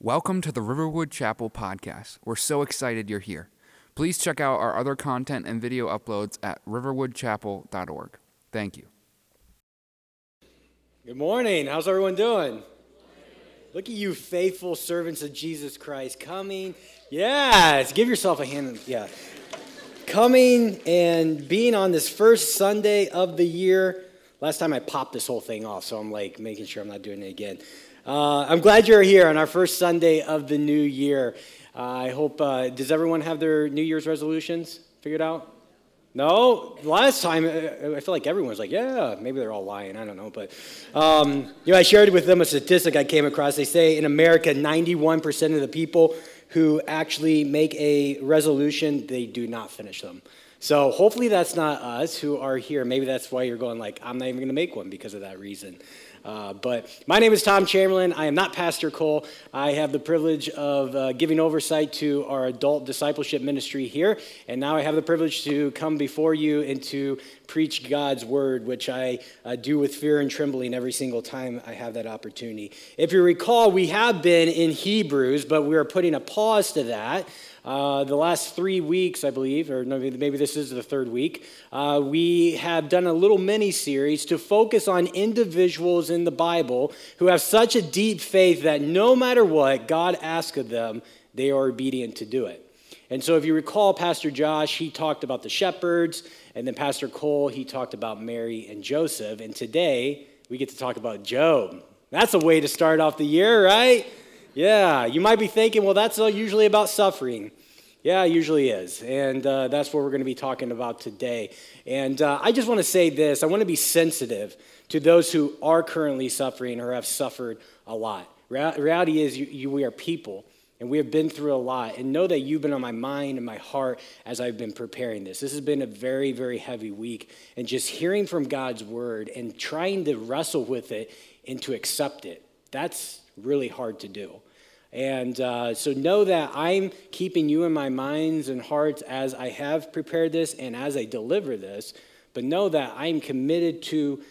Welcome to the Riverwood Chapel podcast. We're so excited you're here. Please check out our other content and video uploads at riverwoodchapel.org. Thank you. Good morning. How's everyone doing? Look at you, faithful servants of Jesus Christ, coming. Yes, give yourself a hand. Yeah. Coming and being on this first Sunday of the year. Last time I popped this whole thing off, so I'm like making sure I'm not doing it again. Uh, I'm glad you're here on our first Sunday of the new year. Uh, I hope, uh, does everyone have their New Year's resolutions figured out? No? Last time, uh, I feel like everyone was like, yeah, maybe they're all lying. I don't know. But, um, you know, I shared with them a statistic I came across. They say in America, 91% of the people who actually make a resolution, they do not finish them. So hopefully that's not us who are here. Maybe that's why you're going like, I'm not even going to make one because of that reason. Uh, but my name is Tom Chamberlain. I am not Pastor Cole. I have the privilege of uh, giving oversight to our adult discipleship ministry here. And now I have the privilege to come before you and to preach God's word, which I uh, do with fear and trembling every single time I have that opportunity. If you recall, we have been in Hebrews, but we are putting a pause to that. Uh, the last three weeks, I believe, or maybe, this is the third week, uh, we have done a little mini series to focus on individuals in the Bible who have such a deep faith that no matter what God asks of them, they are obedient to do it. And so, if you recall, Pastor Josh, he talked about the shepherds, and then Pastor Cole, he talked about Mary and Joseph. And today, we get to talk about Job. That's a way to start off the year, right? Yeah, you might be thinking, well, that's usually about suffering. Yeah, it usually is. And uh, that's what we're going to be talking about today. And uh, I just want to say this I want to be sensitive to those who are currently suffering or have suffered a lot. reality is, you, you, we are people. And we have been through a lot. And know that you've been on my mind and my heart as I've been preparing this. This has been a very, very heavy week. And just hearing from God's word and trying to wrestle with it and to accept it, that's really hard to do. And uh, so know that I'm keeping you in my minds and hearts as I have prepared this and as I deliver this. But know that I'm committed to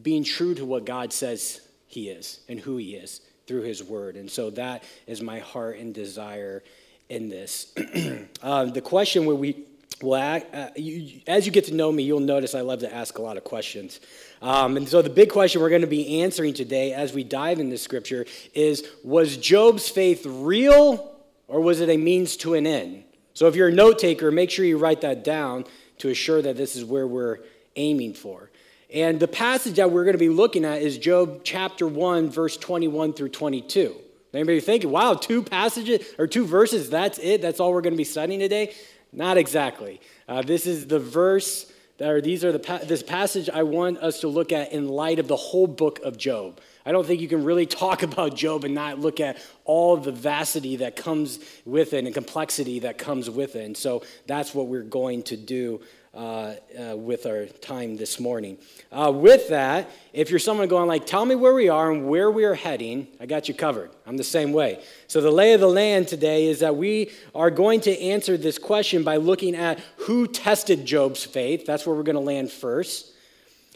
being true to what God says He is and who He is through His Word. And so that is my heart and desire in this. uh, the question where we well, uh, you, as you get to know me, you'll notice I love to ask a lot of questions. Um, and so, the big question we're going to be answering today as we dive into scripture is Was Job's faith real or was it a means to an end? So, if you're a note taker, make sure you write that down to assure that this is where we're aiming for. And the passage that we're going to be looking at is Job chapter 1, verse 21 through 22. Anybody thinking, wow, two passages or two verses, that's it? That's all we're going to be studying today? Not exactly. Uh, this is the verse, or these are the this passage I want us to look at in light of the whole book of Job. I don't think you can really talk about Job and not look at all the vastity that comes with it and complexity that comes with it. And so that's what we're going to do uh, uh, with our time this morning. Uh, with that, if you're someone going like, tell me where we are and where we are heading, I got you covered. I'm the same way. So the lay of the land today is that we are going to answer this question by looking at who tested Job's faith. That's where we're going to land first.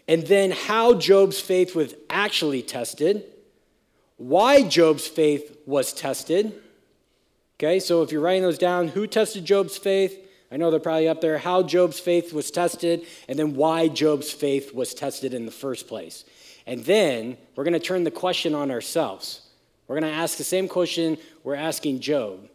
And then how Job's faith was actually tested, why Job's faith was tested. Okay, so if you're writing those down, who tested Job's faith? I know they're probably up there. How Job's faith was tested, and then why Job's faith was tested in the first place. And then we're going to turn the question on ourselves. We're going to ask the same question we're asking Job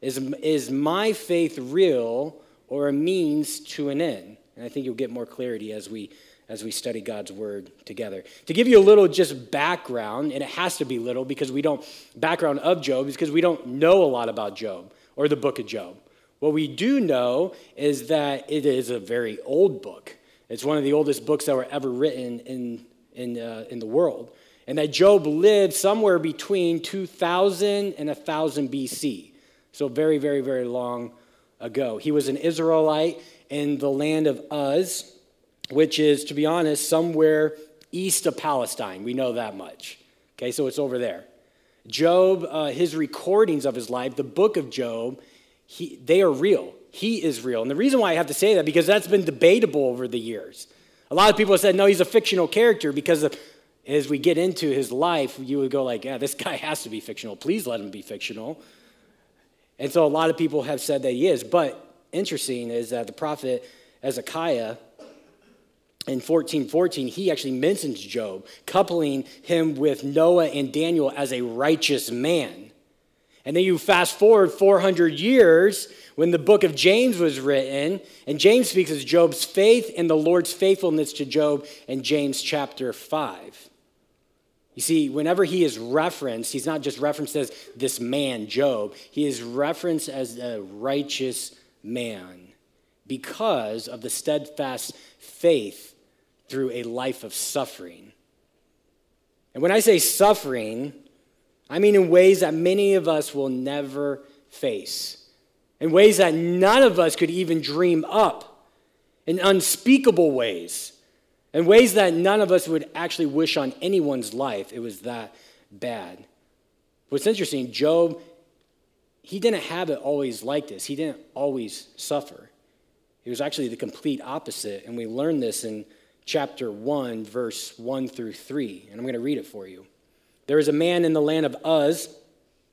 Is, is my faith real or a means to an end? And I think you'll get more clarity as we as we study God's word together. To give you a little just background, and it has to be little because we don't background of Job because we don't know a lot about Job or the book of Job. What we do know is that it is a very old book. It's one of the oldest books that were ever written in, in, uh, in the world. And that Job lived somewhere between 2000 and 1000 BC. So, very, very, very long ago. He was an Israelite in the land of Uz, which is, to be honest, somewhere east of Palestine. We know that much. Okay, so it's over there. Job, uh, his recordings of his life, the book of Job, he, they are real. He is real. And the reason why I have to say that, because that's been debatable over the years. A lot of people have said, no, he's a fictional character because of As we get into his life, you would go like, yeah, this guy has to be fictional. Please let him be fictional. And so a lot of people have said that he is. But interesting is that the prophet Ezekiel in 1414, he actually mentions Job, coupling him with Noah and Daniel as a righteous man. And then you fast forward 400 years when the book of James was written, and James speaks of Job's faith and the Lord's faithfulness to Job in James chapter 5. You see, whenever he is referenced, he's not just referenced as this man, Job, he is referenced as a righteous man because of the steadfast faith through a life of suffering. And when I say suffering, I mean in ways that many of us will never face, in ways that none of us could even dream up, in unspeakable ways, in ways that none of us would actually wish on anyone's life. It was that bad. What's interesting, Job, he didn't have it always like this, he didn't always suffer. It was actually the complete opposite, and we learn this in chapter 1, verse 1 through 3. And I'm going to read it for you. There was a man in the land of Uz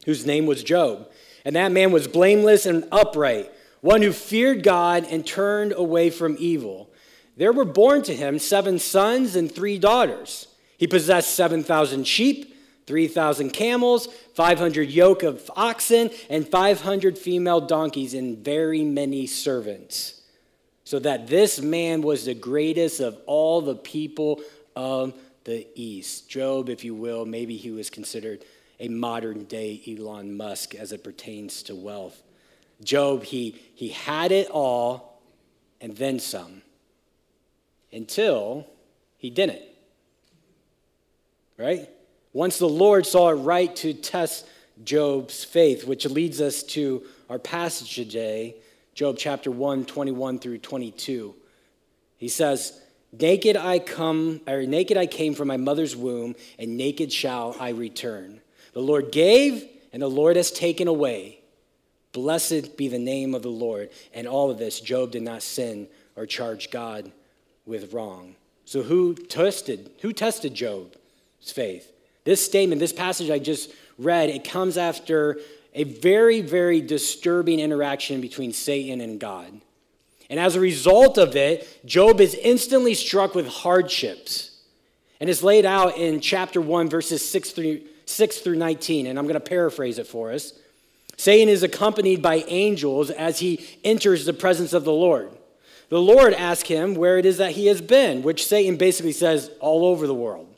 whose name was Job. And that man was blameless and upright, one who feared God and turned away from evil. There were born to him seven sons and three daughters. He possessed 7,000 sheep, 3,000 camels, 500 yoke of oxen, and 500 female donkeys, and very many servants. So that this man was the greatest of all the people of the East. Job, if you will, maybe he was considered a modern day Elon Musk as it pertains to wealth. Job, he, he had it all and then some until he didn't. Right? Once the Lord saw it right to test Job's faith, which leads us to our passage today, Job chapter 1, 21 through 22. He says, Naked I come, or naked I came from my mother's womb, and naked shall I return. The Lord gave, and the Lord has taken away. Blessed be the name of the Lord. And all of this, Job did not sin or charge God with wrong. So who tested? Who tested Job's faith? This statement, this passage I just read, it comes after a very, very disturbing interaction between Satan and God. And as a result of it, Job is instantly struck with hardships. And it's laid out in chapter 1, verses 6 through, 6 through 19. And I'm going to paraphrase it for us. Satan is accompanied by angels as he enters the presence of the Lord. The Lord asks him where it is that he has been, which Satan basically says all over the world.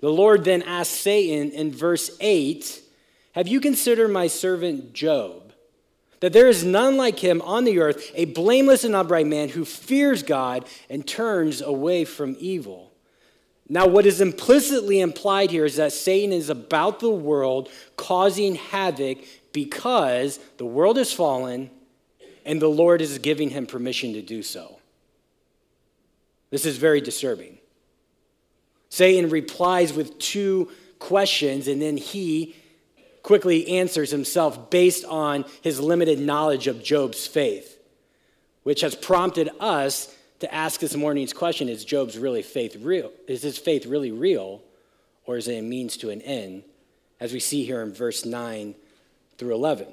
The Lord then asks Satan in verse 8, Have you considered my servant Job? That there is none like him on the earth, a blameless and upright man who fears God and turns away from evil. Now, what is implicitly implied here is that Satan is about the world causing havoc because the world is fallen and the Lord is giving him permission to do so. This is very disturbing. Satan replies with two questions, and then he quickly answers himself based on his limited knowledge of Job's faith, which has prompted us to ask this morning's question is Job's really faith real? Is his faith really real, or is it a means to an end? As we see here in verse 9 through 11.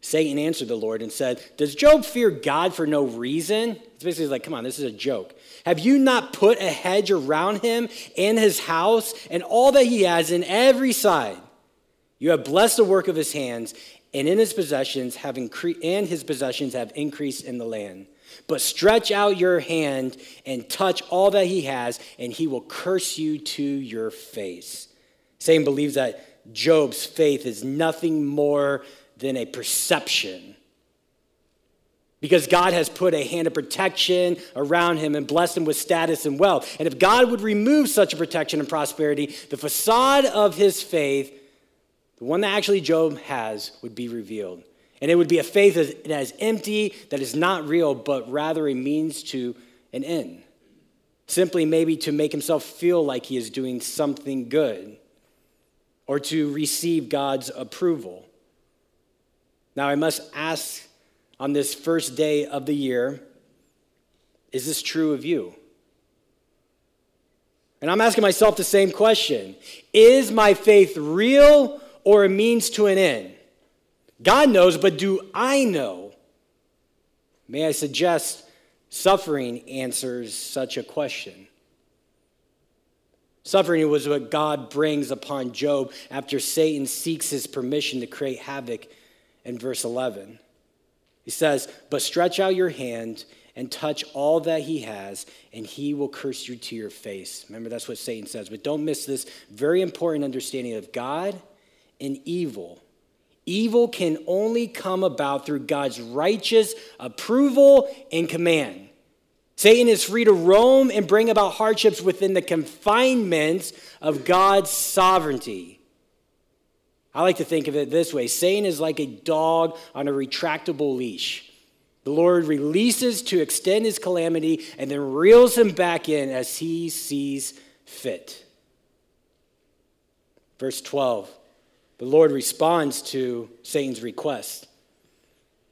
Satan answered the Lord and said, Does Job fear God for no reason? It's basically like, come on, this is a joke. Have you not put a hedge around him and his house and all that he has in every side? You have blessed the work of his hands, and in his possessions have incre- and his possessions have increased in the land. But stretch out your hand and touch all that he has, and he will curse you to your face. Satan believes that Job's faith is nothing more than a perception. Because God has put a hand of protection around him and blessed him with status and wealth. And if God would remove such a protection and prosperity, the facade of his faith the one that actually Job has would be revealed. And it would be a faith that is empty, that is not real, but rather a means to an end. Simply maybe to make himself feel like he is doing something good or to receive God's approval. Now, I must ask on this first day of the year is this true of you? And I'm asking myself the same question Is my faith real or a means to an end? God knows, but do I know? May I suggest suffering answers such a question? Suffering was what God brings upon Job after Satan seeks his permission to create havoc in verse 11. He says, But stretch out your hand and touch all that he has, and he will curse you to your face. Remember, that's what Satan says. But don't miss this very important understanding of God and evil. Evil can only come about through God's righteous approval and command. Satan is free to roam and bring about hardships within the confinements of God's sovereignty. I like to think of it this way Satan is like a dog on a retractable leash. The Lord releases to extend his calamity and then reels him back in as he sees fit. Verse 12 the Lord responds to Satan's request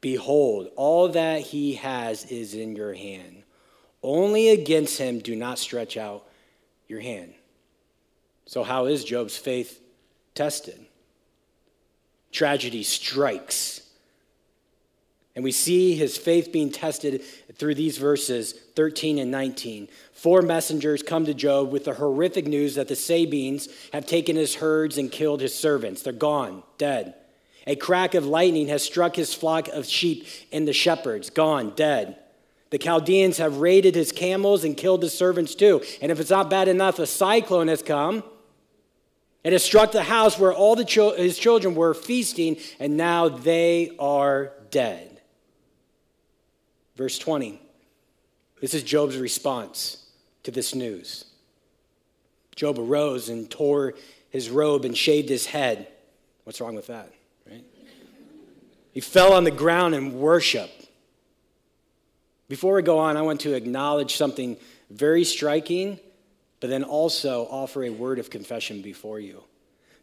Behold, all that he has is in your hand. Only against him do not stretch out your hand. So, how is Job's faith tested? Tragedy strikes. And we see his faith being tested through these verses 13 and 19. Four messengers come to Job with the horrific news that the Sabeans have taken his herds and killed his servants. They're gone, dead. A crack of lightning has struck his flock of sheep and the shepherds, gone, dead. The Chaldeans have raided his camels and killed his servants too. And if it's not bad enough, a cyclone has come. It has struck the house where all cho- his children were feasting, and now they are dead. Verse 20. This is Job's response to this news. Job arose and tore his robe and shaved his head. What's wrong with that, right? He fell on the ground and worshiped. Before we go on, I want to acknowledge something very striking, but then also offer a word of confession before you.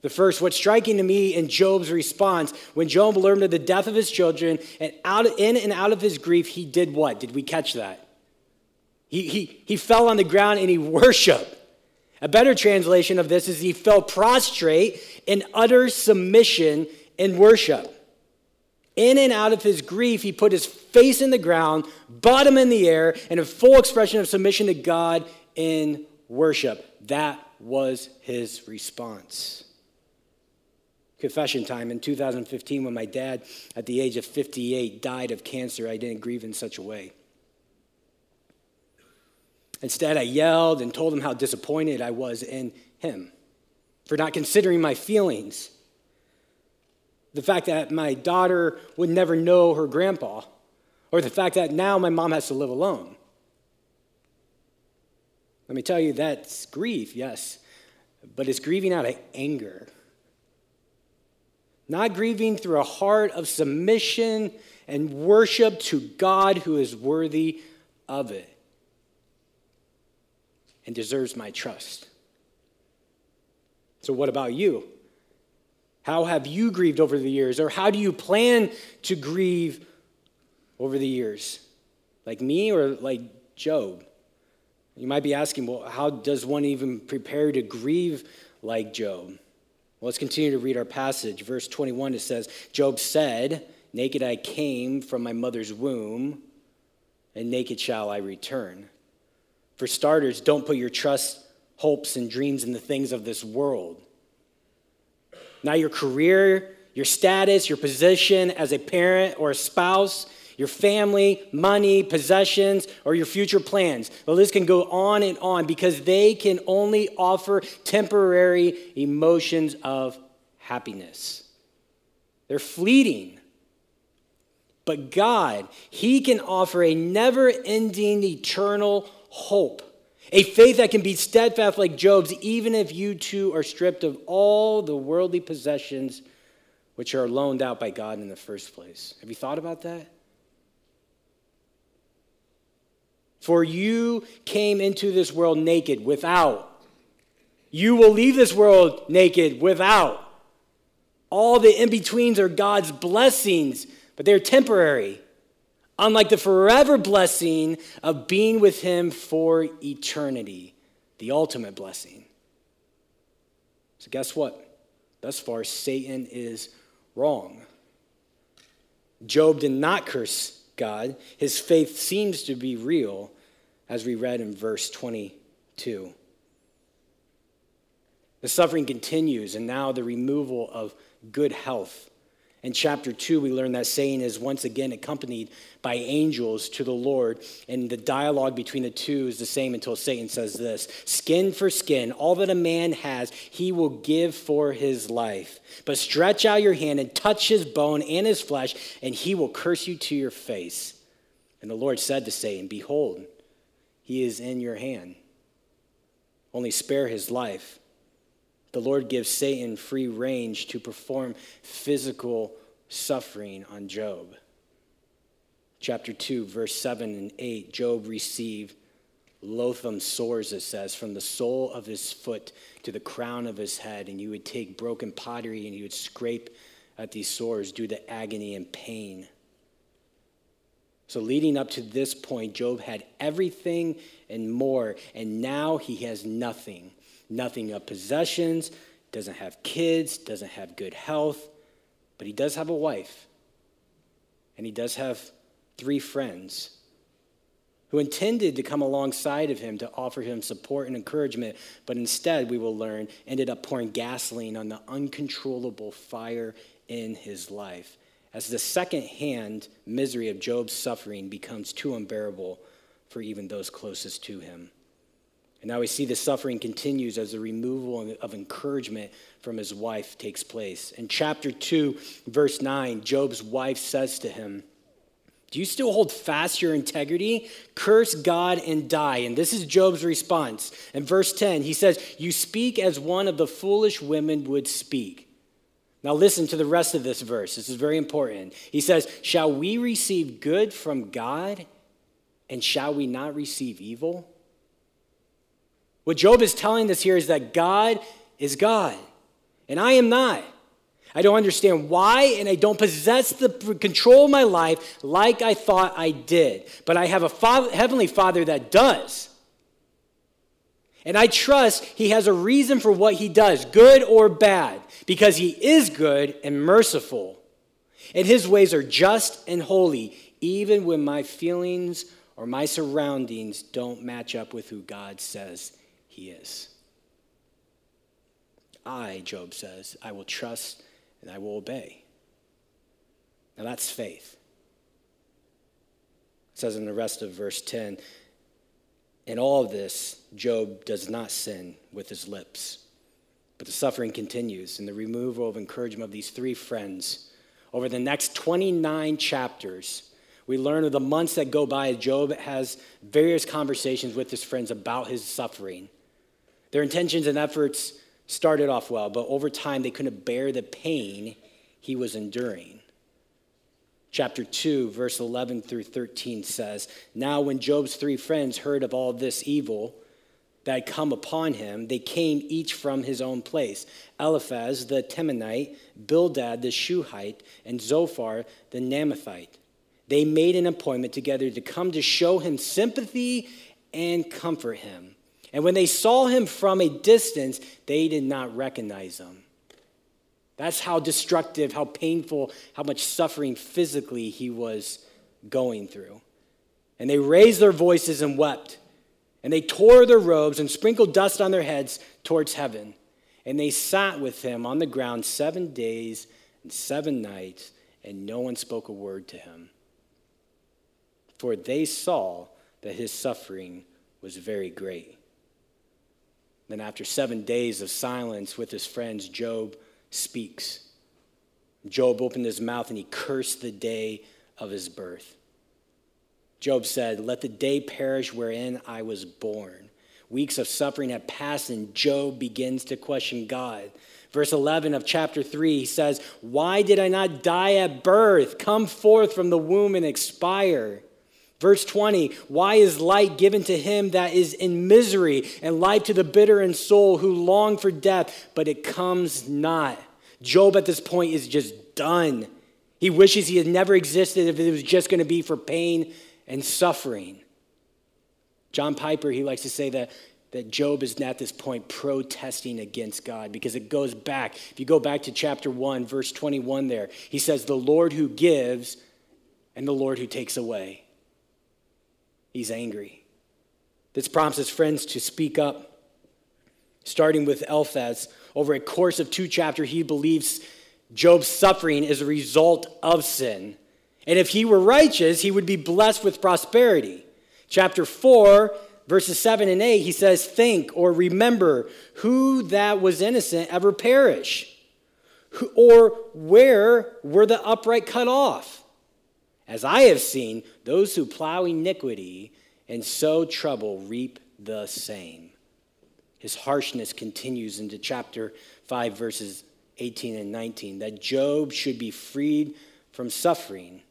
The first, what's striking to me in Job's response, when Job learned of the death of his children, and out, in and out of his grief, he did what? Did we catch that? He, he, he fell on the ground and he worshiped. A better translation of this is he fell prostrate in utter submission and worship. In and out of his grief, he put his face in the ground, bottom in the air, and a full expression of submission to God in worship. That was his response. Confession time. In 2015, when my dad, at the age of 58, died of cancer, I didn't grieve in such a way. Instead, I yelled and told him how disappointed I was in him for not considering my feelings the fact that my daughter would never know her grandpa, or the fact that now my mom has to live alone. Let me tell you, that's grief, yes, but it's grieving out of anger. Not grieving through a heart of submission and worship to God who is worthy of it and deserves my trust. So, what about you? How have you grieved over the years? Or how do you plan to grieve over the years? Like me or like Job? You might be asking, well, how does one even prepare to grieve like Job? Well, let's continue to read our passage. Verse 21, it says, Job said, Naked I came from my mother's womb, and naked shall I return. For starters, don't put your trust, hopes, and dreams in the things of this world not your career, your status, your position as a parent or a spouse, your family, money, possessions, or your future plans. The list can go on and on because they can only offer temporary emotions of happiness. They're fleeting. But God, He can offer a never ending, eternal hope a faith that can be steadfast like Job's, even if you too are stripped of all the worldly possessions which are loaned out by God in the first place. Have you thought about that? For you came into this world naked, without. You will leave this world naked, without. All the in betweens are God's blessings, but they're temporary unlike the forever blessing of being with Him for eternity. the ultimate blessing. So, guess what? Thus far, Satan is wrong. Job did not curse God. His faith seems to be real, as we read in verse 22. The suffering continues, and now the removal of good health in chapter 2, we learn that Satan is once again accompanied by angels to the Lord. And the dialogue between the two is the same until Satan says this Skin for skin, all that a man has, he will give for his life. But stretch out your hand and touch his bone and his flesh, and he will curse you to your face. And the Lord said to Satan, Behold, he is in your hand. Only spare his life. The Lord gives Satan free range to perform physical suffering on Job. Chapter 2, verse 7 and 8 Job received loathsome sores, it says, from the sole of his foot to the crown of his head. And you would take broken pottery and you would scrape at these sores due to agony and pain. So, leading up to this point, Job had everything and more, and now he has nothing nothing of possessions, doesn't have kids, doesn't have good health, but he does have a wife. And he does have three friends who intended to come alongside of him to offer him support and encouragement, but instead, we will learn, ended up pouring gasoline on the uncontrollable fire in his life. As the second hand misery of Job's suffering becomes too unbearable for even those closest to him. And now we see the suffering continues as the removal of encouragement from his wife takes place. In chapter 2, verse 9, Job's wife says to him, Do you still hold fast your integrity? Curse God and die. And this is Job's response. In verse 10, he says, You speak as one of the foolish women would speak. Now, listen to the rest of this verse. This is very important. He says, Shall we receive good from God, and shall we not receive evil? What Job is telling us here is that God is God, and I am not. I don't understand why, and I don't possess the control of my life like I thought I did. But I have a father, heavenly Father that does. And I trust he has a reason for what he does, good or bad, because he is good and merciful. And his ways are just and holy, even when my feelings or my surroundings don't match up with who God says he is. I, Job says, I will trust and I will obey. Now that's faith. It says in the rest of verse 10 In all of this, Job does not sin with his lips. But the suffering continues and the removal of encouragement of these three friends. Over the next 29 chapters, we learn of the months that go by, Job has various conversations with his friends about his suffering. Their intentions and efforts started off well, but over time they couldn't bear the pain he was enduring. Chapter 2, verse 11 through 13 says Now, when Job's three friends heard of all this evil that had come upon him, they came each from his own place Eliphaz the Temanite, Bildad the Shuhite, and Zophar the Naamathite. They made an appointment together to come to show him sympathy and comfort him. And when they saw him from a distance, they did not recognize him. That's how destructive, how painful, how much suffering physically he was going through. And they raised their voices and wept. And they tore their robes and sprinkled dust on their heads towards heaven. And they sat with him on the ground seven days and seven nights, and no one spoke a word to him. For they saw that his suffering was very great. Then, after seven days of silence with his friends, Job speaks. Job opened his mouth and he cursed the day of his birth. Job said, Let the day perish wherein I was born. Weeks of suffering had passed, and Job begins to question God. Verse 11 of chapter 3, he says, Why did I not die at birth? Come forth from the womb and expire. Verse 20, why is light given to him that is in misery, and light to the bitter in soul who long for death, but it comes not? Job at this point is just done. He wishes he had never existed if it was just going to be for pain and suffering. John Piper, he likes to say that that Job is at this point protesting against God because it goes back. If you go back to chapter 1, verse 21 there, he says, The Lord who gives and the Lord who takes away. He's angry. This prompts his friends to speak up, starting with Eliphaz. Over a course of two chapters, he believes Job's suffering is a result of sin. And if he were righteous, he would be blessed with prosperity. Chapter 4, verses 7 and 8, he says, Think or remember who that was innocent ever perish, or where were the upright cut off? As I have seen, those who plow iniquity and sow trouble reap the same. His harshness continues into chapter 5, verses 18 and 19, that Job should be freed from suffering,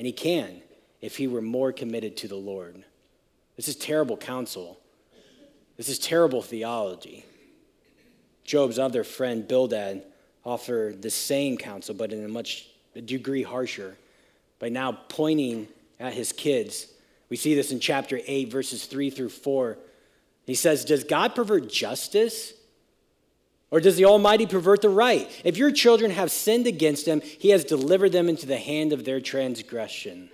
and he can if he were more committed to the Lord. This is terrible counsel. This is terrible theology. Job's other friend, Bildad, offered the same counsel, but in a much degree harsher, by now pointing at his kids. We see this in chapter 8, verses 3 through 4. He says, Does God pervert justice? Or does the Almighty pervert the right? If your children have sinned against him, he has delivered them into the hand of their transgression.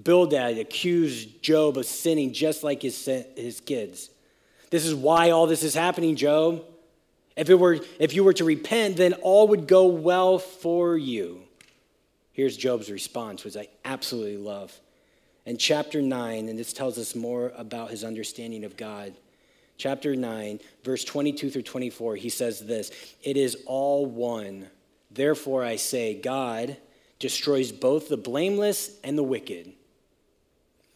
Bildad accused Job of sinning just like his, his kids. This is why all this is happening, Job. If, it were, if you were to repent, then all would go well for you. Here's Job's response, which I absolutely love. In chapter 9, and this tells us more about his understanding of God. Chapter 9, verse 22 through 24, he says this It is all one. Therefore, I say, God destroys both the blameless and the wicked.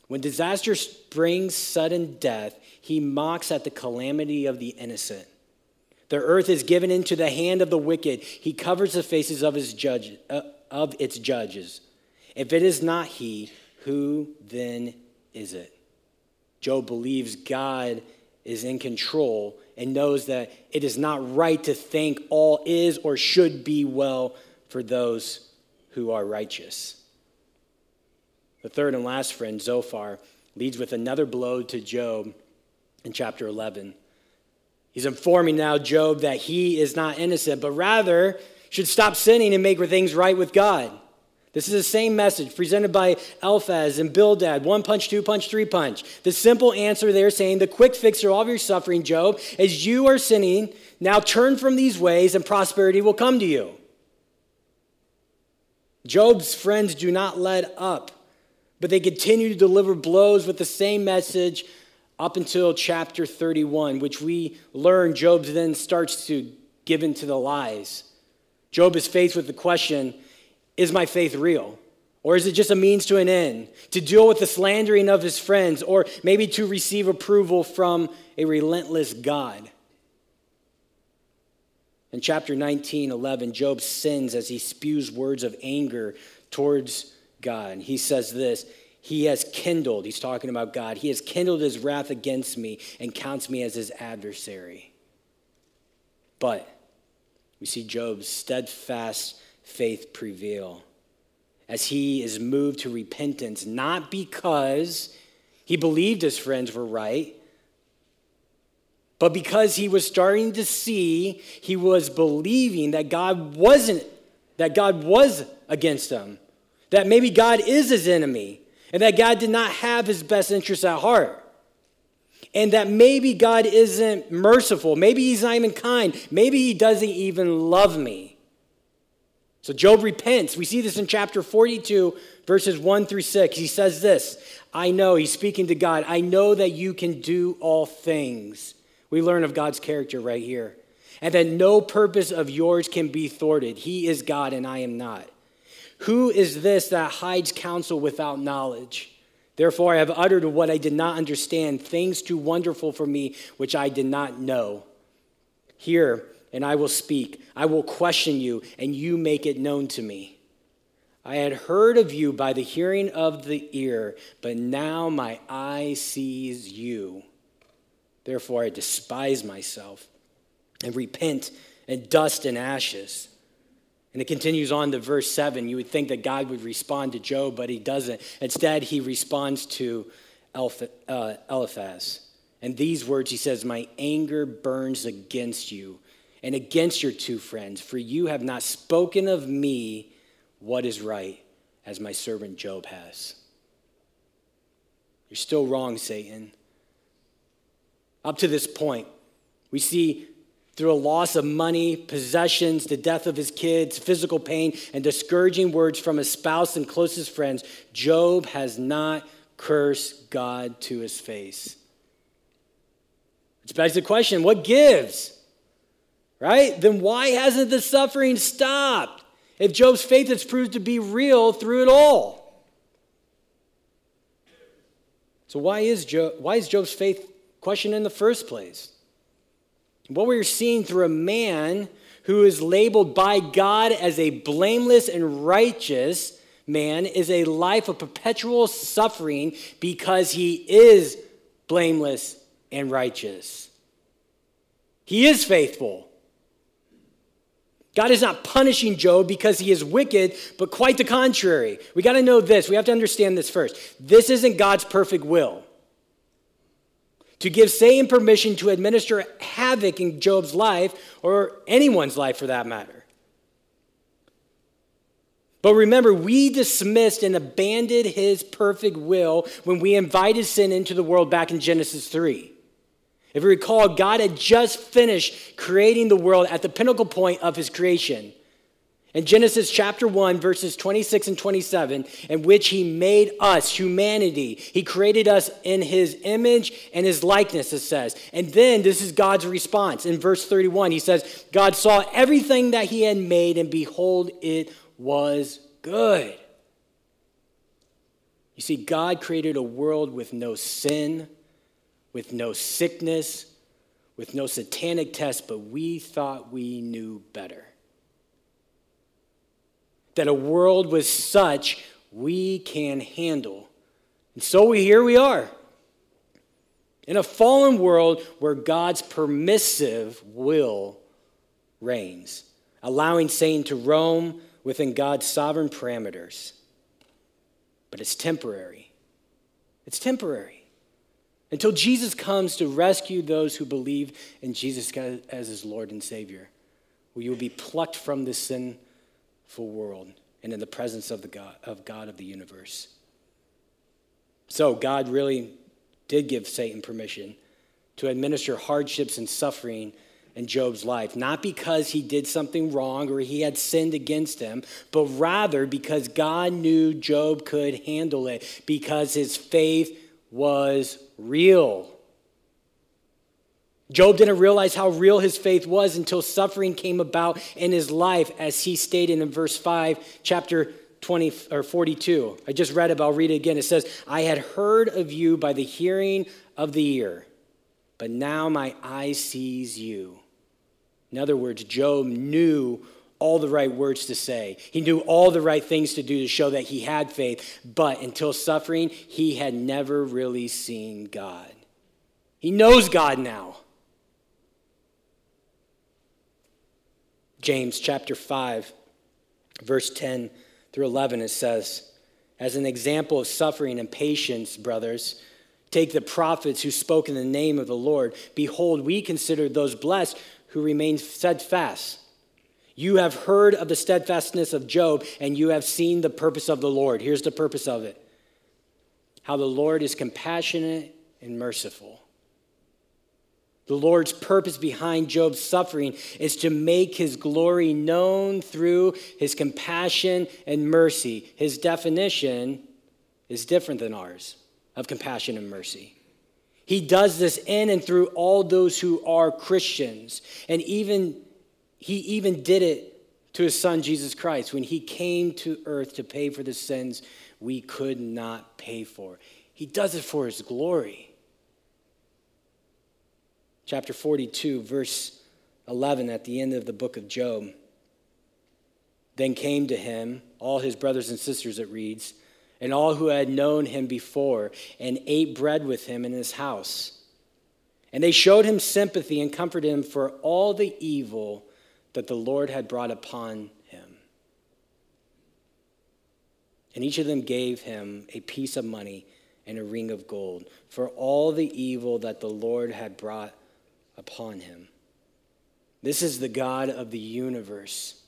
When disaster brings sudden death, he mocks at the calamity of the innocent. The earth is given into the hand of the wicked. He covers the faces of his judge, uh, of its judges. If it is not he, who then is it? Job believes God is in control and knows that it is not right to think all is or should be well for those who are righteous. The third and last friend, Zophar, leads with another blow to Job in chapter 11. He's informing now Job that he is not innocent, but rather should stop sinning and make things right with God. This is the same message presented by Eliphaz and Bildad one punch, two punch, three punch. The simple answer they're saying the quick fix to all of your suffering, Job, is you are sinning. Now turn from these ways and prosperity will come to you. Job's friends do not let up. But they continue to deliver blows with the same message up until chapter 31, which we learn Job then starts to give into the lies. Job is faced with the question Is my faith real? Or is it just a means to an end? To deal with the slandering of his friends, or maybe to receive approval from a relentless God? In chapter 19, 11, Job sins as he spews words of anger towards God. He says this He has kindled, he's talking about God, he has kindled his wrath against me and counts me as his adversary. But we see Job's steadfast faith prevail as he is moved to repentance, not because he believed his friends were right, but because he was starting to see, he was believing that God wasn't, that God was against him that maybe God is his enemy and that God did not have his best interests at heart. And that maybe God isn't merciful. Maybe he's not even kind. Maybe he doesn't even love me. So Job repents. We see this in chapter 42, verses 1 through 6. He says this I know, he's speaking to God, I know that you can do all things. We learn of God's character right here. And that no purpose of yours can be thwarted. He is God and I am not. Who is this that hides counsel without knowledge? Therefore, I have uttered what I did not understand, things too wonderful for me, which I did not know. Hear, and I will speak. I will question you, and you make it known to me. I had heard of you by the hearing of the ear, but now my eye sees you. Therefore, I despise myself and repent in dust and ashes. And it continues on to verse 7. You would think that God would respond to Job, but he doesn't. Instead, he responds to uh, Eliphaz. And these words, he says, My anger burns against you and against your two friends, for you have not spoken of me what is right, as my servant Job has. You're still wrong, Satan. Up to this point, we see through a loss of money, possessions, the death of his kids, physical pain, and discouraging words from his spouse and closest friends, Job has not cursed God to his face. Which begs the question what gives? Right? Then why hasn't the suffering stopped? If Job's faith has proved to be real through it all. So why is, Job, why is Job's faith questioned in the first place? What we're seeing through a man who is labeled by God as a blameless and righteous man is a life of perpetual suffering because he is blameless and righteous. He is faithful. God is not punishing Job because he is wicked, but quite the contrary. We got to know this. We have to understand this first. This isn't God's perfect will. To give Satan permission to administer havoc in Job's life, or anyone's life for that matter. But remember, we dismissed and abandoned his perfect will when we invited sin into the world back in Genesis 3. If you recall, God had just finished creating the world at the pinnacle point of his creation. In Genesis chapter 1, verses 26 and 27, in which he made us, humanity, he created us in his image and his likeness, it says. And then this is God's response. In verse 31, he says, God saw everything that he had made, and behold, it was good. You see, God created a world with no sin with no sickness, with no satanic test, but we thought we knew better. That a world was such we can handle. And so we, here we are. In a fallen world where God's permissive will reigns, allowing Satan to roam within God's sovereign parameters. But it's temporary. It's temporary until Jesus comes to rescue those who believe in Jesus as his Lord and Savior, where you will be plucked from this sinful world and in the presence of, the God, of God of the universe. So, God really did give Satan permission to administer hardships and suffering in Job's life, not because he did something wrong or he had sinned against him, but rather because God knew Job could handle it, because his faith was real. Job didn't realize how real his faith was until suffering came about in his life, as he stated in verse 5, chapter 20 or 42. I just read it, I'll read it again. It says, I had heard of you by the hearing of the ear, but now my eye sees you. In other words, Job knew all the right words to say. He knew all the right things to do to show that he had faith, but until suffering, he had never really seen God. He knows God now. James chapter 5, verse 10 through 11, it says, As an example of suffering and patience, brothers, take the prophets who spoke in the name of the Lord. Behold, we consider those blessed who remain steadfast. You have heard of the steadfastness of Job, and you have seen the purpose of the Lord. Here's the purpose of it how the Lord is compassionate and merciful. The Lord's purpose behind Job's suffering is to make his glory known through his compassion and mercy. His definition is different than ours of compassion and mercy. He does this in and through all those who are Christians. And even he even did it to his son Jesus Christ when he came to earth to pay for the sins we could not pay for. He does it for his glory. Chapter 42, verse 11, at the end of the book of Job. Then came to him all his brothers and sisters, it reads, and all who had known him before, and ate bread with him in his house. And they showed him sympathy and comforted him for all the evil that the Lord had brought upon him. And each of them gave him a piece of money and a ring of gold for all the evil that the Lord had brought upon him. This is the God of the universe.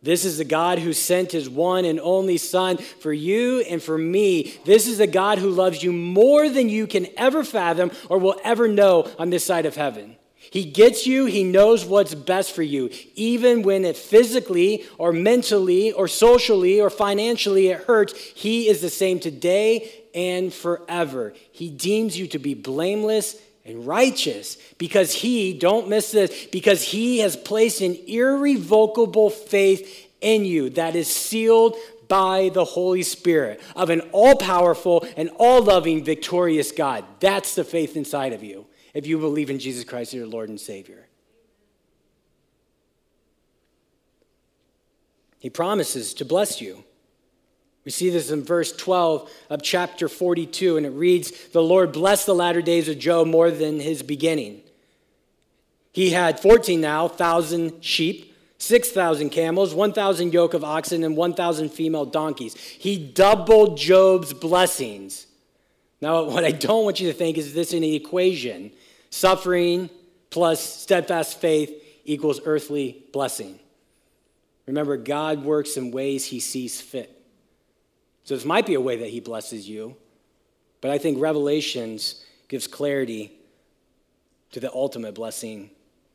This is the God who sent his one and only Son for you and for me. This is the God who loves you more than you can ever fathom or will ever know on this side of heaven. He gets you, He knows what's best for you, even when it physically or mentally or socially or financially it hurts. He is the same today and forever. He deems you to be blameless and righteous because He, don't miss this, because He has placed an irrevocable faith in you that is sealed by the Holy Spirit of an all powerful and all loving, victorious God. That's the faith inside of you if you believe in Jesus Christ as your Lord and Savior. He promises to bless you. We see this in verse 12 of chapter 42, and it reads The Lord blessed the latter days of Job more than his beginning. He had 14 now, thousand sheep, 6,000 camels, 1,000 yoke of oxen, and 1,000 female donkeys. He doubled Job's blessings. Now, what I don't want you to think is this in an equation suffering plus steadfast faith equals earthly blessing. Remember, God works in ways he sees fit. So this might be a way that he blesses you, but I think Revelations gives clarity to the ultimate blessing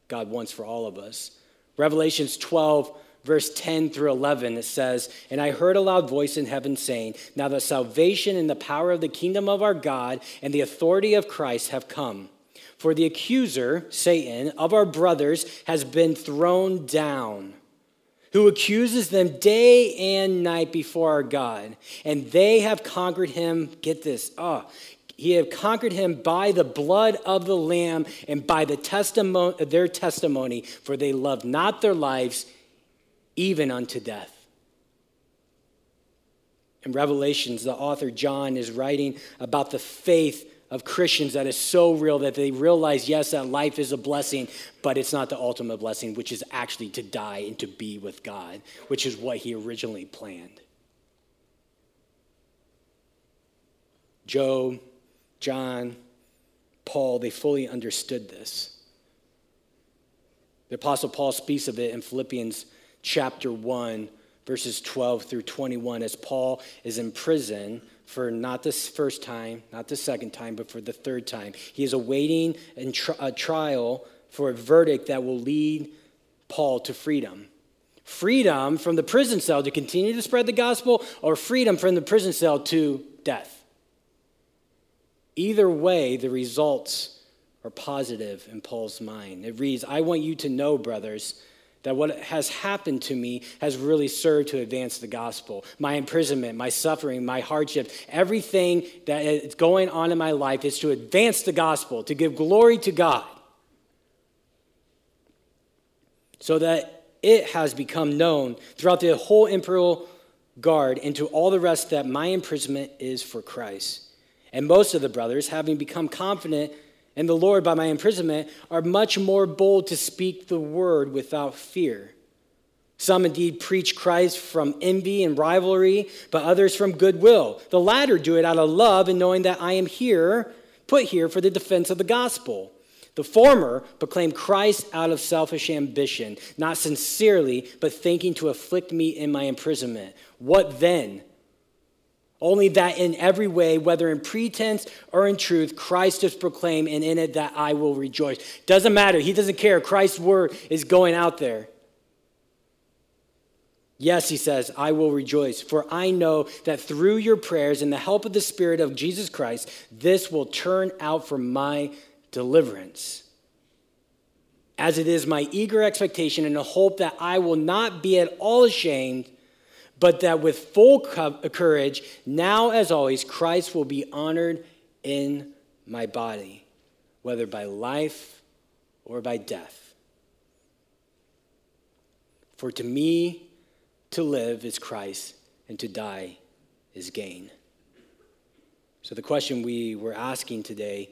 God wants for all of us. Revelations 12, verse 10 through 11, it says, And I heard a loud voice in heaven saying, Now the salvation and the power of the kingdom of our God and the authority of Christ have come. For the accuser, Satan, of our brothers has been thrown down who accuses them day and night before our God. And they have conquered him, get this, oh, he have conquered him by the blood of the Lamb and by the testimony, their testimony, for they loved not their lives even unto death. In Revelations, the author John is writing about the faith of Christians that is so real that they realize, yes, that life is a blessing, but it's not the ultimate blessing, which is actually to die and to be with God, which is what he originally planned. Job, John, Paul, they fully understood this. The Apostle Paul speaks of it in Philippians chapter 1, verses 12 through 21, as Paul is in prison for not the first time, not the second time, but for the third time. He is awaiting a trial for a verdict that will lead Paul to freedom. Freedom from the prison cell to continue to spread the gospel, or freedom from the prison cell to death. Either way, the results are positive in Paul's mind. It reads I want you to know, brothers, that what has happened to me has really served to advance the gospel. My imprisonment, my suffering, my hardship, everything that is going on in my life is to advance the gospel, to give glory to God. So that it has become known throughout the whole imperial guard and to all the rest that my imprisonment is for Christ. And most of the brothers, having become confident, and the Lord by my imprisonment are much more bold to speak the word without fear. Some indeed preach Christ from envy and rivalry, but others from goodwill. The latter do it out of love and knowing that I am here, put here for the defense of the gospel. The former proclaim Christ out of selfish ambition, not sincerely, but thinking to afflict me in my imprisonment. What then? Only that in every way, whether in pretense or in truth, Christ is proclaimed, and in it that I will rejoice. Doesn't matter. He doesn't care. Christ's word is going out there. Yes, he says, I will rejoice, for I know that through your prayers and the help of the Spirit of Jesus Christ, this will turn out for my deliverance. As it is my eager expectation and a hope that I will not be at all ashamed but that with full courage, now as always, Christ will be honored in my body, whether by life or by death. For to me, to live is Christ, and to die is gain. So, the question we were asking today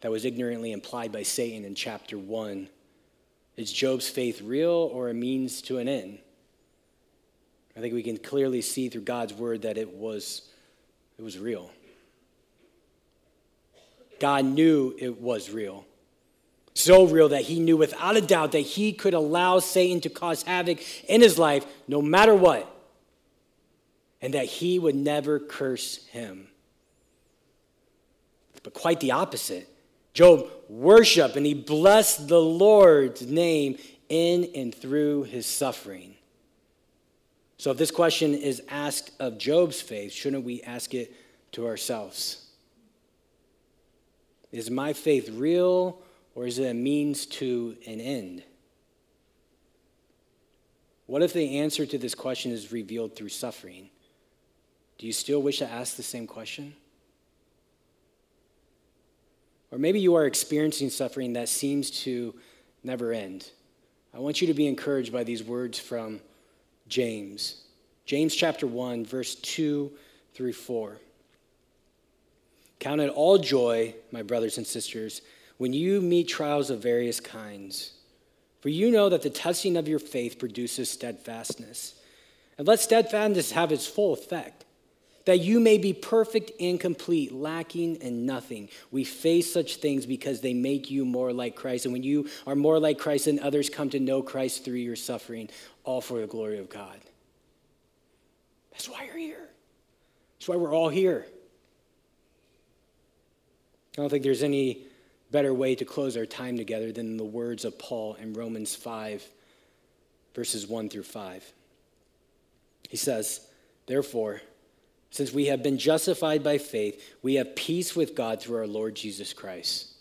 that was ignorantly implied by Satan in chapter 1 is Job's faith real or a means to an end? I think we can clearly see through God's word that it was, it was real. God knew it was real. So real that he knew without a doubt that he could allow Satan to cause havoc in his life no matter what, and that he would never curse him. But quite the opposite. Job worshiped and he blessed the Lord's name in and through his suffering. So, if this question is asked of Job's faith, shouldn't we ask it to ourselves? Is my faith real or is it a means to an end? What if the answer to this question is revealed through suffering? Do you still wish to ask the same question? Or maybe you are experiencing suffering that seems to never end. I want you to be encouraged by these words from James. James chapter 1, verse 2 through 4. Count it all joy, my brothers and sisters, when you meet trials of various kinds. For you know that the testing of your faith produces steadfastness. And let steadfastness have its full effect, that you may be perfect and complete, lacking in nothing. We face such things because they make you more like Christ. And when you are more like Christ, then others come to know Christ through your suffering, all for the glory of God. That's why you're here. That's why we're all here. I don't think there's any better way to close our time together than the words of Paul in Romans 5, verses 1 through 5. He says, Therefore, since we have been justified by faith, we have peace with God through our Lord Jesus Christ.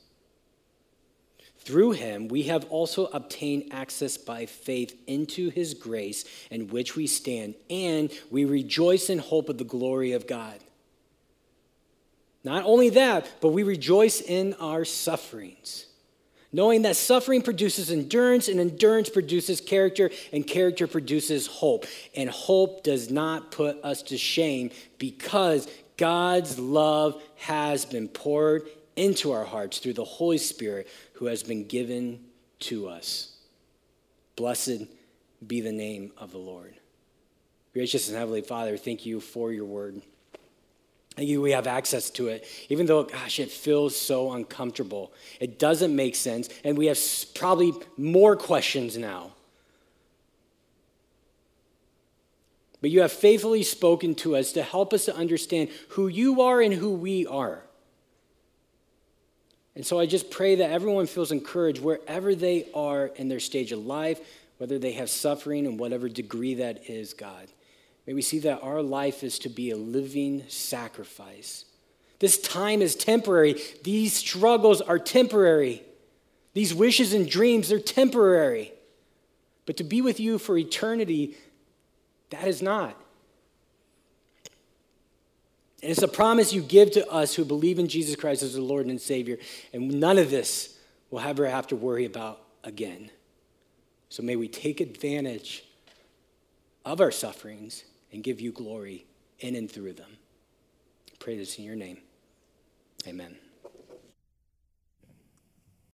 Through him, we have also obtained access by faith into his grace in which we stand, and we rejoice in hope of the glory of God. Not only that, but we rejoice in our sufferings, knowing that suffering produces endurance, and endurance produces character, and character produces hope. And hope does not put us to shame because God's love has been poured into our hearts through the Holy Spirit who has been given to us. Blessed be the name of the Lord. Gracious and Heavenly Father, thank you for your word. Thank you, we have access to it, even though, gosh, it feels so uncomfortable. It doesn't make sense, and we have probably more questions now. But you have faithfully spoken to us to help us to understand who you are and who we are. And so I just pray that everyone feels encouraged wherever they are in their stage of life, whether they have suffering in whatever degree that is, God. May we see that our life is to be a living sacrifice. This time is temporary. These struggles are temporary. These wishes and dreams, they're temporary. But to be with you for eternity, that is not. And it's a promise you give to us who believe in Jesus Christ as the Lord and Savior. And none of this will ever have to worry about again. So may we take advantage of our sufferings and give you glory in and through them. I pray this in your name. Amen.